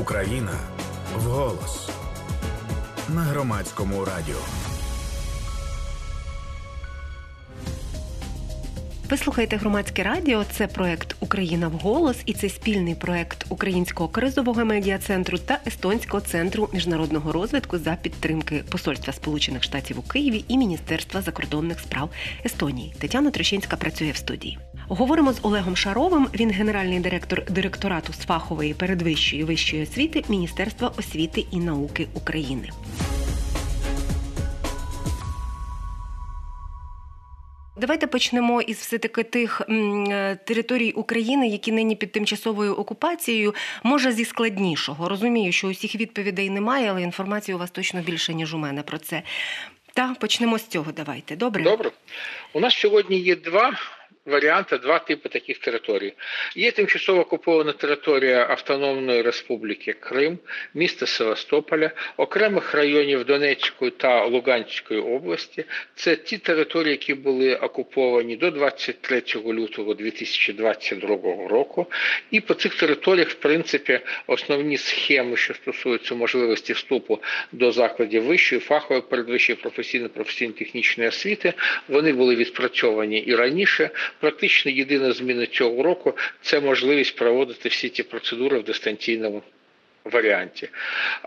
Україна вголос на громадському радіо. Ви слухаєте громадське радіо. Це проект Україна вголос і це спільний проект Українського кризового медіа центру та Естонського центру міжнародного розвитку за підтримки Посольства Сполучених Штатів у Києві і Міністерства закордонних справ Естонії. Тетяна Трещинська працює в студії. Говоримо з Олегом Шаровим. Він генеральний директор директорату з фахової передвищої вищої освіти Міністерства освіти і науки України. Давайте почнемо із все таки тих е, територій України, які нині під тимчасовою окупацією, може зі складнішого. Розумію, що усіх відповідей немає, але інформації у вас точно більше ніж у мене про це. Та почнемо з цього. Давайте добре. Добре. У нас сьогодні є два варіанти, два типи таких територій. Є тимчасово окупована територія Автономної Республіки Крим, міста Севастополя, окремих районів Донецької та Луганської області. Це ті території, які були окуповані до 23 лютого 2022 року. І по цих територіях, в принципі, основні схеми, що стосуються можливості вступу до закладів вищої, фахової, передвищої професійно професійно-технічної освіти, вони були відпрацьовані і раніше. Практично єдина зміна цього року це можливість проводити всі ті процедури в дистанційному варіанті.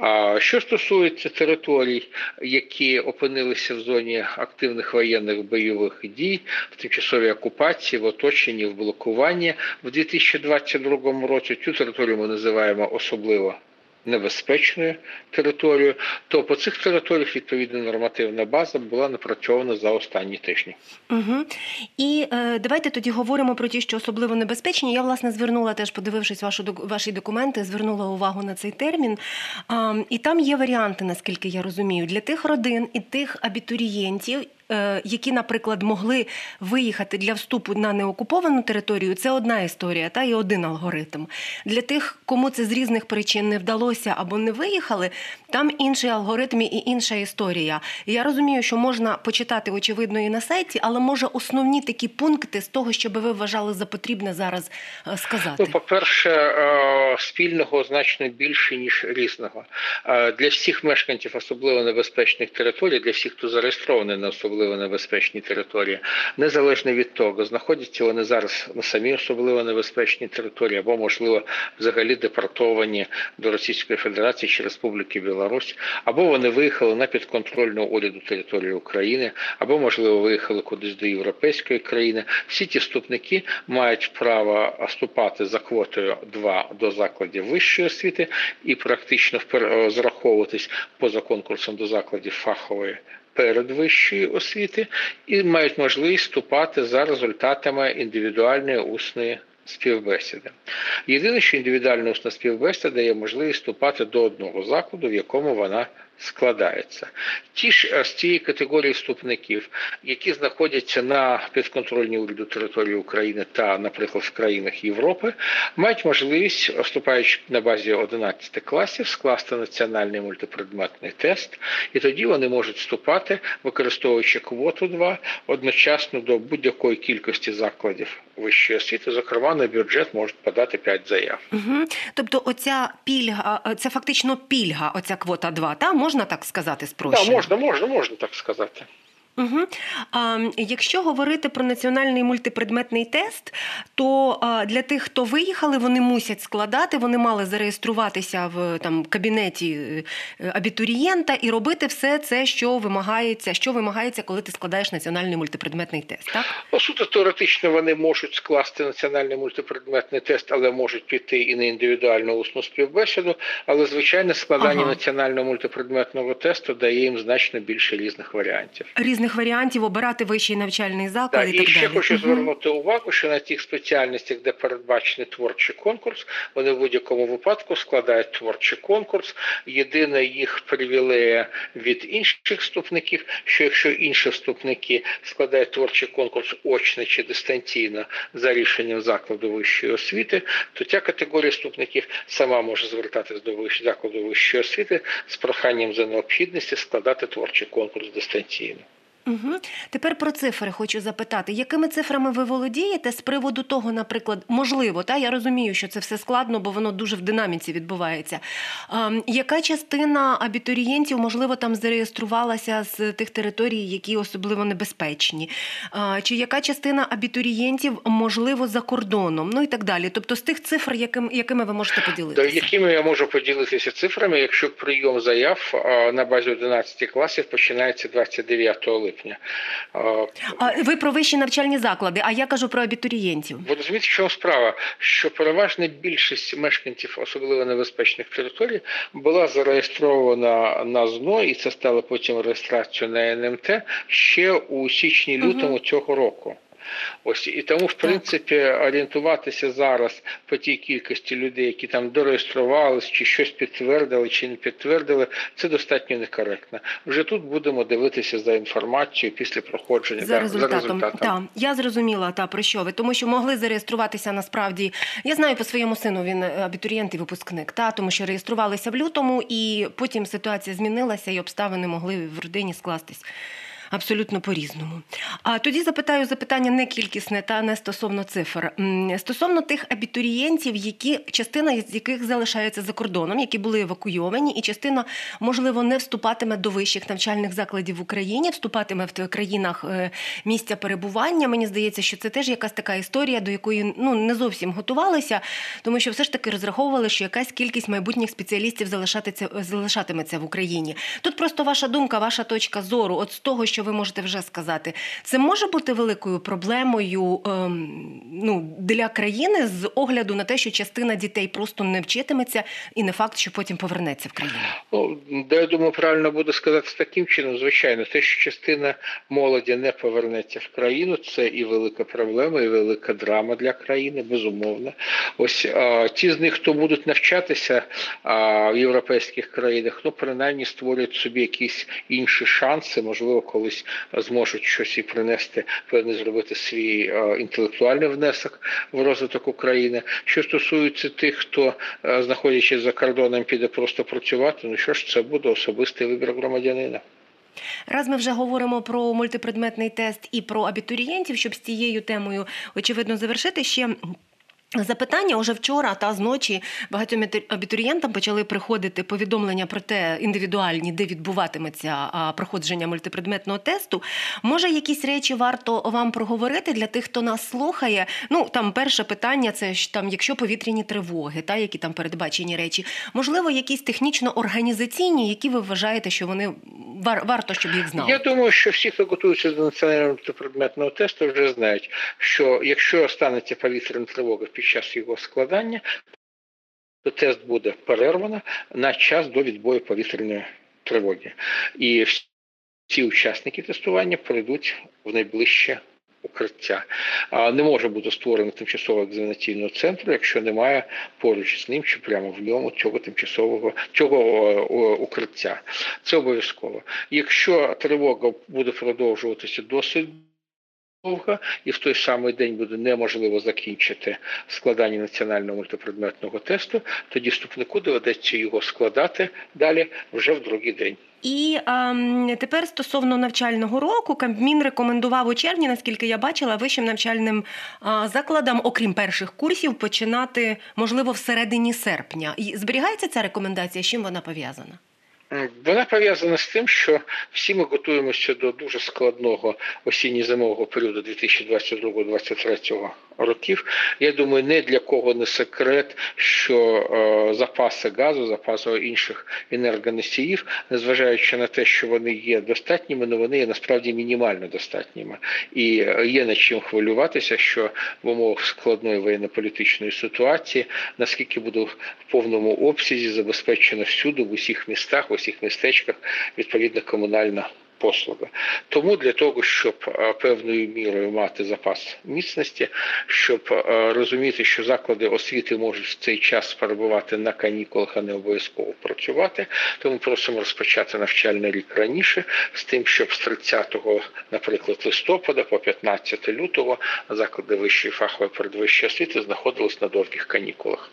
А що стосується територій, які опинилися в зоні активних воєнних бойових дій, в тимчасовій окупації, в оточенні, в блокуванні в 2022 році, цю територію ми називаємо особливо небезпечною територією, то по цих територіях відповідна нормативна база була напрацьована за останні тижні. Угу. І е, давайте тоді говоримо про ті, що особливо небезпечні. Я власне звернула теж, подивившись вашу ваші документи, звернула увагу на цей термін. А, І там є варіанти, наскільки я розумію, для тих родин і тих абітурієнтів, Е, які, наприклад, могли виїхати для вступу на неокуповану територію, це одна історія, та і один алгоритм. Для тих, кому це з різних причин не вдалося або не виїхали, там інший алгоритм і інша історія. Я розумію, що можна почитати очевидно і на сайті, але може основні такі пункти з того, що би ви вважали за потрібне зараз е, сказати. Ну, по перше, е, спільного значно більше ніж різного для всіх мешканців особливо небезпечних територій, для всіх, хто зареєстрований на особливо особливо небезпечні території, незалежно від того, знаходяться вони зараз на самій особливо небезпечній території, або, можливо, взагалі депортовані до Російської Федерації чи Республіки Білорусь, або вони виїхали на підконтрольну уряду території України, або, можливо, виїхали кудись до європейської країни. Всі ті вступники мають право вступати за квотою 2 до закладів вищої освіти і практично зараховуватись поза конкурсом до закладів фахової передвищої освіти і мають можливість вступати за результатами індивідуальної усної співбесіди. Єдине, що індивідуальна усна співбесіда дає можливість вступати до одного закладу, в якому вона складається. Ті ж е, з цієї категорії вступників, які знаходяться на підконтрольній уряду території України та, наприклад, в країнах Європи, мають можливість, вступаючи на базі 11 класів, скласти національний мультипредметний тест, і тоді вони можуть вступати, використовуючи квоту 2 одночасно до будь-якої кількості закладів вищої освіти, зокрема на бюджет можуть подати 5 заяв. Угу. Тобто, оця пільга, це фактично пільга, оця квота 2, та можна так сказати спрощено? Так, можна, можна, можна так сказати. Угу. А, Якщо говорити про національний мультипредметний тест, то а, для тих, хто виїхали, вони мусять складати, вони мали зареєструватися в там кабінеті е, абітурієнта і робити все це, що вимагається, що вимагається, коли ти складаєш національний мультипредметний тест. Так ну, суто теоретично вони можуть скласти національний мультипредметний тест, але можуть піти і на індивідуальну усну співбесіду. Але звичайно, складання ага. національного мультипредметного тесту дає їм значно більше різних варіантів. Різних різних варіантів обирати вищий навчальний заклад. Так, і так і ще далі. хочу звернути увагу, що на тих спеціальностях, де передбачений творчий конкурс, вони в будь-якому випадку складають творчий конкурс. Єдине їх привілея від інших вступників, що якщо інші вступники складають творчий конкурс очно чи дистанційно за рішенням закладу вищої освіти, то ця категорія вступників сама може звертатись до закладу вищої освіти з проханням за необхідності складати творчий конкурс дистанційно. Угу. Тепер про цифри хочу запитати, якими цифрами ви володієте з приводу того, наприклад, можливо, та я розумію, що це все складно, бо воно дуже в динаміці відбувається. А, яка частина абітурієнтів, можливо, там зареєструвалася з тих територій, які особливо небезпечні? А, чи яка частина абітурієнтів, можливо, за кордоном? Ну і так далі. Тобто з тих цифр, яким, якими ви можете поділитися? Якими я можу поділитися цифрами, якщо прийом заяв на базі 11 класів починається 29 липня? Липня. А ви про вищі навчальні заклади? А я кажу про абітурієнтів. Ви розумієте, чому справа? Що переважна більшість мешканців особливо небезпечних територій була зареєстрована на ЗНО, і це стало потім реєстрацією на НМТ ще у січні-лютому угу. цього року. Ось і тому, в принципі, орієнтуватися зараз по тій кількості людей, які там дореєструвалися, чи щось підтвердили, чи не підтвердили, це достатньо некоректно. Вже тут будемо дивитися за інформацією після проходження за результатом. За результатом. Так, я зрозуміла та про що ви, тому що могли зареєструватися насправді. Я знаю по своєму сину. Він абітурієнт і випускник, та тому що реєструвалися в лютому, і потім ситуація змінилася, і обставини могли в родині скластись абсолютно по-різному. А тоді запитаю запитання не кількісне та не стосовно цифр. Стосовно тих абітурієнтів, які частина з яких залишається за кордоном, які були евакуйовані, і частина, можливо, не вступатиме до вищих навчальних закладів в Україні, вступатиме в країнах е, місця перебування. Мені здається, що це теж якась така історія, до якої ну не зовсім готувалися, тому що все ж таки розраховували, що якась кількість майбутніх спеціалістів залишатиметься в Україні. Тут просто ваша думка, ваша точка зору, от з того, що ви можете вже сказати, це може бути великою проблемою ем, ну, для країни з огляду на те, що частина дітей просто не вчитиметься, і не факт, що потім повернеться в країну. Ну, я думаю, правильно буде сказати таким чином. Звичайно, те, що частина молоді не повернеться в країну, це і велика проблема, і велика драма для країни, безумовно. Ось а, ті з них, хто будуть навчатися а, в європейських країнах, ну принаймні створюють собі якісь інші шанси, можливо, колись колись зможуть щось і принести, певне зробити свій е, інтелектуальний внесок в розвиток України. Що стосується тих, хто е, знаходячись за кордоном, піде просто працювати, ну що ж, це буде особистий вибір громадянина. Раз ми вже говоримо про мультипредметний тест і про абітурієнтів, щоб з цією темою очевидно завершити ще. Запитання уже вчора та зночі багатьом абітурієнтам почали приходити повідомлення про те, індивідуальні, де відбуватиметься проходження мультипредметного тесту. Може, якісь речі варто вам проговорити для тих, хто нас слухає. Ну там перше питання це ж там, якщо повітряні тривоги, та які там передбачені речі, можливо, якісь технічно-організаційні, які ви вважаєте, що вони вар- варто, щоб їх знали? Я думаю, що всі, хто готуються до національного мультипредметного тесту, вже знають, що якщо станеться повітряна тривога під час його складання, то тест буде перервано на час до відбою повітряної тривоги. І всі учасники тестування пройдуть в найближче укриття. Не може бути створено тимчасового екзаменаційного центру, якщо немає поруч з ним чи прямо в ньому цього тимчасового цього укриття. Це обов'язково. Якщо тривога буде продовжуватися досить довго, і в той самий день буде неможливо закінчити складання національного мультипредметного тесту, тоді вступнику доведеться його складати далі вже в другий день. І а, тепер стосовно навчального року Кабмін рекомендував у червні, наскільки я бачила, вищим навчальним а, закладам, окрім перших курсів, починати можливо всередині серпня. І зберігається ця рекомендація? з чим вона пов'язана? Вона пов'язана з тим, що всі ми готуємося до дуже складного осінньо-зимового періоду 2022-2023 років. Я думаю, не для кого не секрет, що е, запаси газу, запаси інших енергоносіїв, незважаючи на те, що вони є достатніми, але вони є насправді мінімально достатніми. І є над чим хвилюватися, що в умовах складної воєнно-політичної ситуації, наскільки буде в повному обсязі забезпечено всюди, в усіх містах, в усіх містечках відповідна комунальна послуги. Тому для того, щоб е, певною мірою мати запас міцності, щоб е, розуміти, що заклади освіти можуть в цей час перебувати на канікулах, а не обов'язково працювати, тому просимо розпочати навчальний рік раніше, з тим, щоб з 30, наприклад, листопада по 15 лютого заклади вищої фахової передвищої освіти знаходились на довгих канікулах.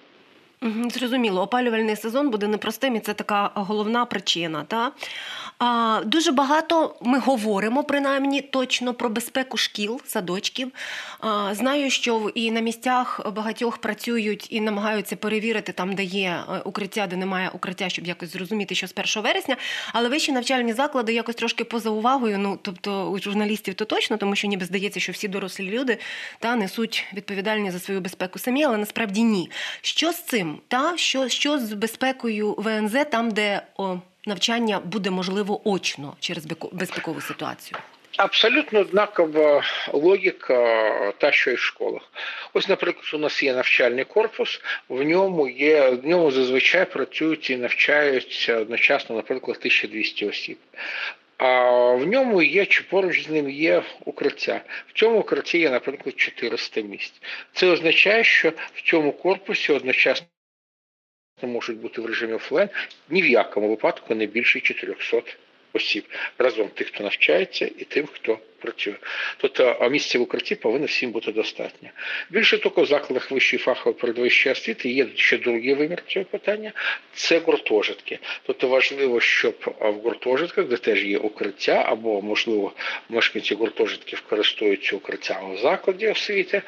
Зрозуміло, опалювальний сезон буде непростим, і це така головна причина. Та? А, Дуже багато ми говоримо, принаймні, точно про безпеку шкіл, садочків. А, Знаю, що і на місцях багатьох працюють і намагаються перевірити там, де є е, укриття, де немає укриття, щоб якось зрозуміти, що з 1 вересня. Але вищі навчальні заклади якось трошки поза увагою. Ну тобто у журналістів то точно, тому що ніби здається, що всі дорослі люди та несуть відповідальність за свою безпеку самі, але насправді ні. Що з цим? Та що, що з безпекою ВНЗ, там де о, навчання буде можливо очно через безпекову ситуацію? Абсолютно однакова логіка, та що і в школах. Ось, наприклад, у нас є навчальний корпус, в ньому є в ньому зазвичай працюють і навчаються одночасно, наприклад, 1200 осіб. А в ньому є чи поруч з ним є укриття. В цьому укритті є, наприклад, 400 місць. Це означає, що в цьому корпусі одночасно можуть бути в режимі офлайн ні в якому випадку не більше 400 осіб. Разом тих, хто навчається, і тим, хто працює. Тобто місця в укритті повинно всім бути достатньо. Більше того, в закладах вищої фахової передвищої освіти є ще другий вимір цього питання це гуртожитки. Тобто важливо, щоб в гуртожитках, де теж є укриття, або, можливо, мешканці гуртожитків користуються укриттями в закладі освіти,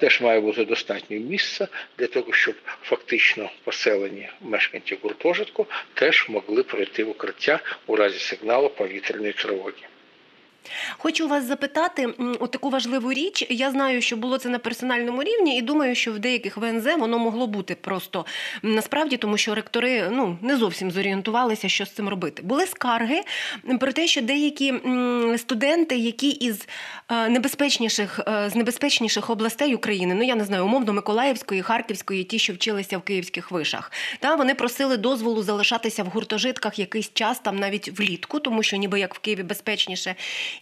теж має бути достатньо місця для того, щоб фактично поселені мешканці гуртожитку теж могли пройти в укриття у разі сигналу повітряної тривоги. Хочу вас запитати от таку важливу річ. Я знаю, що було це на персональному рівні, і думаю, що в деяких ВНЗ воно могло бути просто насправді, тому що ректори ну не зовсім зорієнтувалися, що з цим робити. Були скарги про те, що деякі студенти, які із е, небезпечніших е, з небезпечніших областей України, ну я не знаю, умовно Миколаївської, Харківської, ті, що вчилися в київських вишах, та вони просили дозволу залишатися в гуртожитках якийсь час, там навіть влітку, тому що ніби як в Києві безпечніше.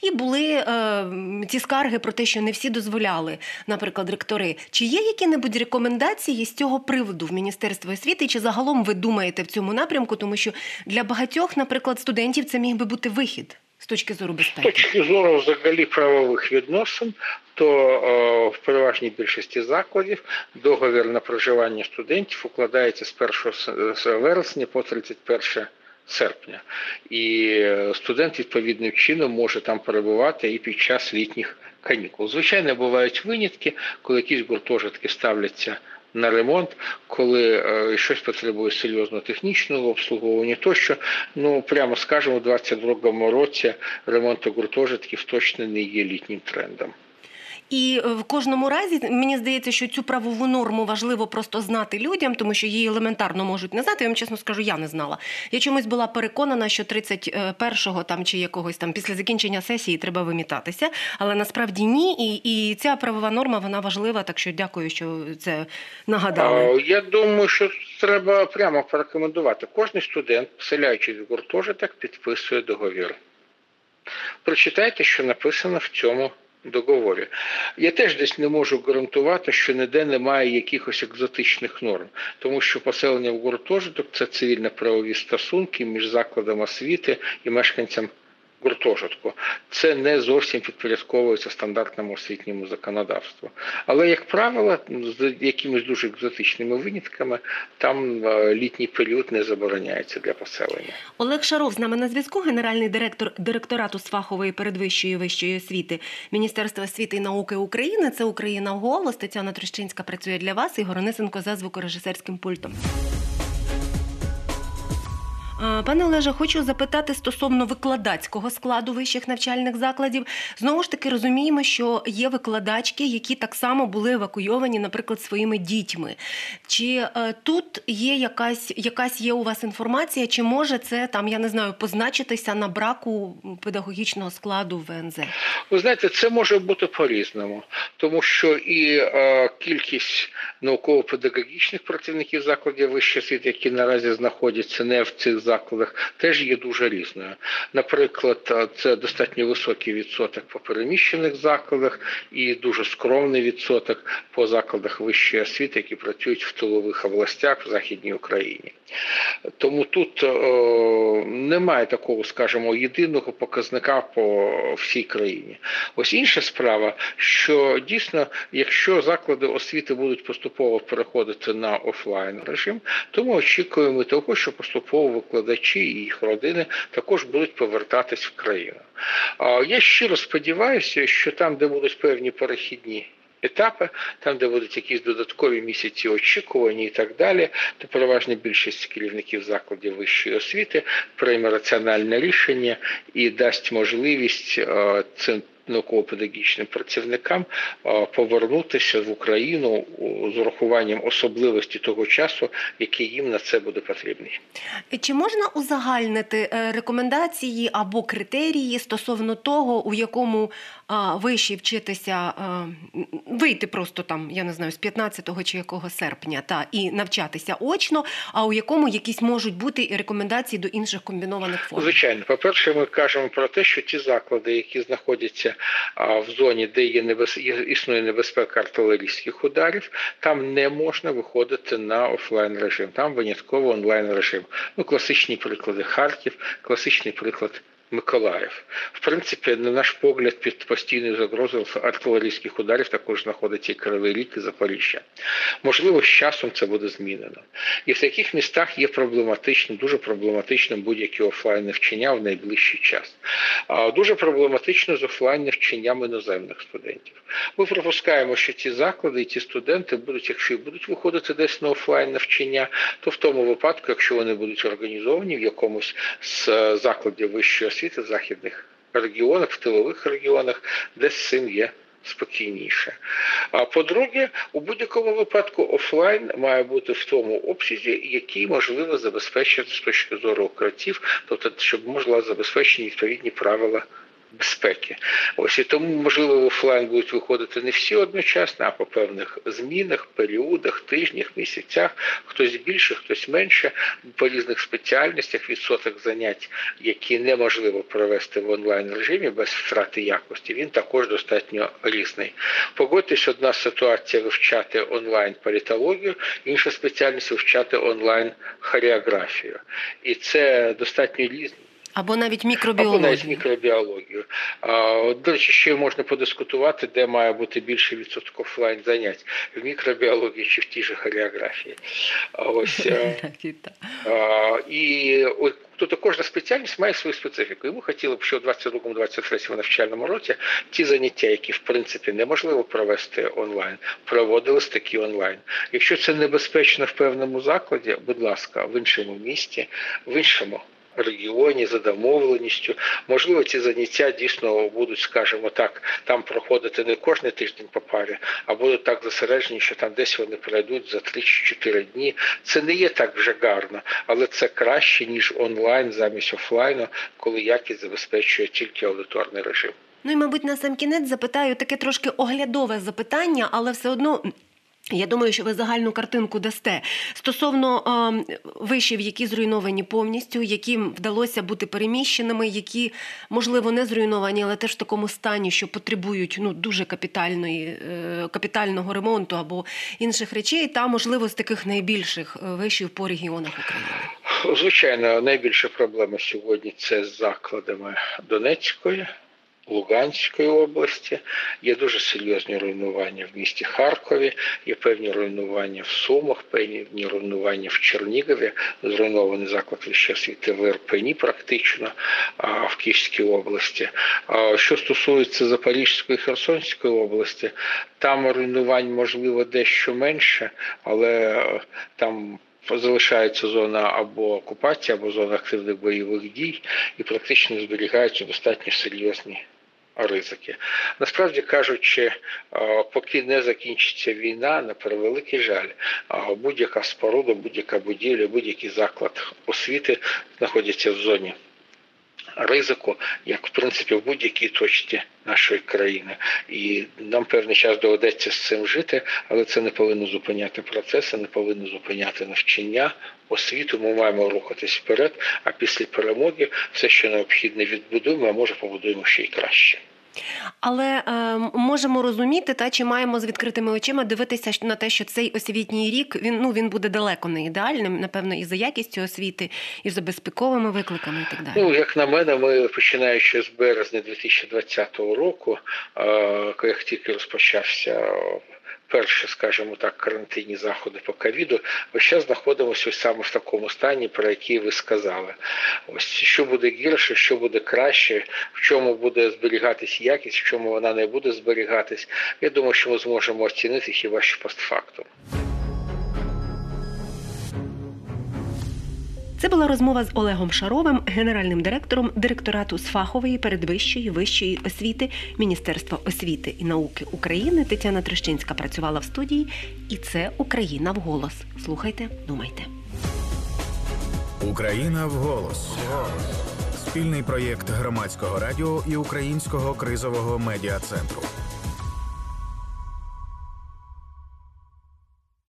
І були е, ці скарги про те, що не всі дозволяли, наприклад, ректори. Чи є які-небудь рекомендації з цього приводу в Міністерстві освіти? Чи загалом ви думаєте в цьому напрямку? Тому що для багатьох, наприклад, студентів це міг би бути вихід. З точки зору безпеки, з точки зору взагалі правових відносин, то о, в переважній більшості закладів договір на проживання студентів укладається з 1 вересня по 31 серпня. І е, студент відповідним чином може там перебувати і під час літніх канікул. Звичайно, бувають винятки, коли якісь гуртожитки ставляться. На ремонт, коли е, щось потребує серйозного технічного обслуговування, тощо, ну прямо скажемо, у 2022 році ремонт гуртожитків точно не є літнім трендом. І е, в кожному разі мені здається, що цю правову норму важливо просто знати людям, тому що її елементарно можуть не знати. Я вам чесно скажу, я не знала. Я чомусь була переконана, що 31-го там чи якогось там після закінчення сесії треба вимітатися, але насправді ні. І і ця правова норма вона важлива. Так що дякую, що це нагадали. Я думаю, що треба прямо порекомендувати. Кожен студент, вселяючись в гуртожиток, підписує договір. Прочитайте, що написано в цьому договорі. Я теж десь не можу гарантувати, що ніде немає якихось екзотичних норм, тому що поселення в гуртожиток це цивільно-правові стосунки між закладом освіти і мешканцям гуртожитку. Це не зовсім підпорядковується стандартному освітньому законодавству. Але, як правило, з якимись дуже екзотичними винятками там е, літній період не забороняється для поселення. Олег Шаров з нами на зв'язку, генеральний директор директорату з фахової передвищої вищої освіти Міністерства освіти і науки України. Це Україна в голос. Тетяна Трощинська працює для вас. Ігор Нисенко за звукорежисерським пультом. Пане Олеже, хочу запитати стосовно викладацького складу вищих навчальних закладів. Знову ж таки розуміємо, що є викладачки, які так само були евакуйовані, наприклад, своїми дітьми. Чи е, тут є якась якась є у вас інформація, чи може це там, я не знаю, позначитися на браку педагогічного складу ВНЗ? Ви знаєте, це може бути по-різному, тому що і е, кількість науково-педагогічних працівників закладів вищої освіти, які наразі знаходяться не в цих закладах теж є дуже різною. Наприклад, це достатньо високий відсоток по переміщених закладах і дуже скромний відсоток по закладах вищої освіти, які працюють в тилових областях в Західній Україні. Тому тут о, немає такого, скажімо, єдиного показника по всій країні. Ось інша справа, що дійсно, якщо заклади освіти будуть поступово переходити на офлайн режим, то ми очікуємо того, що поступово викладачі і їх родини також будуть повертатись в країну. Я щиро сподіваюся, що там, де будуть певні перехідні етапи, там, де будуть якісь додаткові місяці очікування і так далі, то переважна більшість керівників закладів вищої освіти прийме раціональне рішення і дасть можливість цим науково-педагогічним працівникам повернутися в Україну з урахуванням особливості того часу, який їм на це буде потрібний. Чи можна узагальнити е, рекомендації або критерії стосовно того, у якому виші вчитися вийти просто там, я не знаю, з 15 чи якого серпня та і навчатися очно, а у якому якісь можуть бути і рекомендації до інших комбінованих форм? Звичайно, по перше, ми кажемо про те, що ті заклади, які знаходяться в зоні, де є небез... існує небезпека артилерійських ударів, там не можна виходити на офлайн режим, там винятково онлайн режим. Ну, класичні приклади Харків, класичний приклад. Миколаїв. В принципі, на наш погляд, під постійною загрозою артилерійських ударів також знаходиться і Кривий Рік і Запоріжжя. Можливо, з часом це буде змінено. І в таких містах є проблематично, дуже проблематичним будь-які офлайн навчання в найближчий час. Дуже проблематично з офлайн навчанням іноземних студентів. Ми припускаємо, що ці заклади і ці студенти будуть, якщо і будуть виходити десь на офлайн навчання, то в тому випадку, якщо вони будуть організовані в якомусь з е, закладів вищої освіти в західних регіонах, в тилових регіонах, де з цим є спокійніше. А по-друге, у будь-якому випадку офлайн має бути в тому обсязі, який можливо забезпечити з точки зору укриттів, тобто щоб можливо забезпечені відповідні правила безпеки. Ось і тому, можливо, в офлайн будуть виходити не всі одночасно, а по певних змінах, періодах, тижнях, місяцях, хтось більше, хтось менше, по різних спеціальностях, відсоток занять, які неможливо провести в онлайн режимі без втрати якості, він також достатньо різний. Погодьтесь, одна ситуація вивчати онлайн політологію, інша спеціальність вивчати онлайн хореографію. І це достатньо різні. Або навіть мікробіологію. Або навіть мікробіологію. А, До речі, ще можна подискутувати, де має бути більше відсоток офлайн занять в мікробіології чи в тій же хореографії. Ось а, і Тобто кожна спеціальність має свою специфіку. І ми хотіли б, що у 22-23 навчальному році ті заняття, які в принципі неможливо провести онлайн, проводились такі онлайн. Якщо це небезпечно в певному закладі, будь ласка, в іншому місті, в іншому регіоні за домовленістю. Можливо, ці заняття дійсно будуть, скажімо так, там проходити не кожен тиждень по парі, а будуть так зосереджені, що там десь вони пройдуть за 3-4 дні. Це не є так вже гарно, але це краще ніж онлайн замість офлайну, коли якість забезпечує тільки аудиторний режим. Ну і мабуть на сам кінець запитаю таке трошки оглядове запитання, але все одно я думаю, що ви загальну картинку дасте стосовно е, вишів, які зруйновані повністю, яким вдалося бути переміщеними, які можливо не зруйновані, але теж в такому стані, що потребують ну дуже капітальної е, капітального ремонту або інших речей, та можливо з таких найбільших е, вишів по регіонах України. Звичайно, найбільша проблема сьогодні це з закладами Донецької. Луганської області, є дуже серйозні руйнування в місті Харкові, є певні руйнування в Сумах, певні руйнування в Чернігові, зруйнований заклад освіти в Ірпені практично в Київській області. Що стосується Запорізької і Херсонської області, там руйнувань можливо дещо менше, але там залишається зона або окупації, або зона активних бойових дій, і практично зберігаються достатньо серйозні ризики. Насправді кажучи, поки не закінчиться війна, на превеликий жаль, будь-яка споруда, будь-яка будівля, будь-який заклад освіти знаходяться в зоні ризику, як в принципі в будь-якій точці нашої країни. І нам певний час доведеться з цим жити, але це не повинно зупиняти процеси, не повинно зупиняти навчання, освіту. Ми маємо рухатись вперед. А після перемоги все, що необхідне, відбудуємо, а може побудуємо ще й краще. Але е, можемо розуміти, та чи маємо з відкритими очима дивитися на те, що цей освітній рік він ну він буде далеко не ідеальним, напевно, і за якістю освіти, і за безпековими викликами, і так далі. Ну як на мене, ми починаючи з березня 2020 року, е, як тільки розпочався перші, скажімо так, карантинні заходи по ковіду, ми ще знаходимося ось саме в такому стані, про який ви сказали. Ось що буде гірше, що буде краще, в чому буде зберігатись якість, в чому вона не буде зберігатись. Я думаю, що ми зможемо оцінити хіба що постфактум. Це була розмова з Олегом Шаровим, генеральним директором директорату з фахової передвищої вищої освіти Міністерства освіти і науки України. Тетяна Трещинська працювала в студії, і це Україна вголос. Слухайте, думайте. Україна вголос. Спільний проєкт громадського радіо і Українського кризового медіа центру.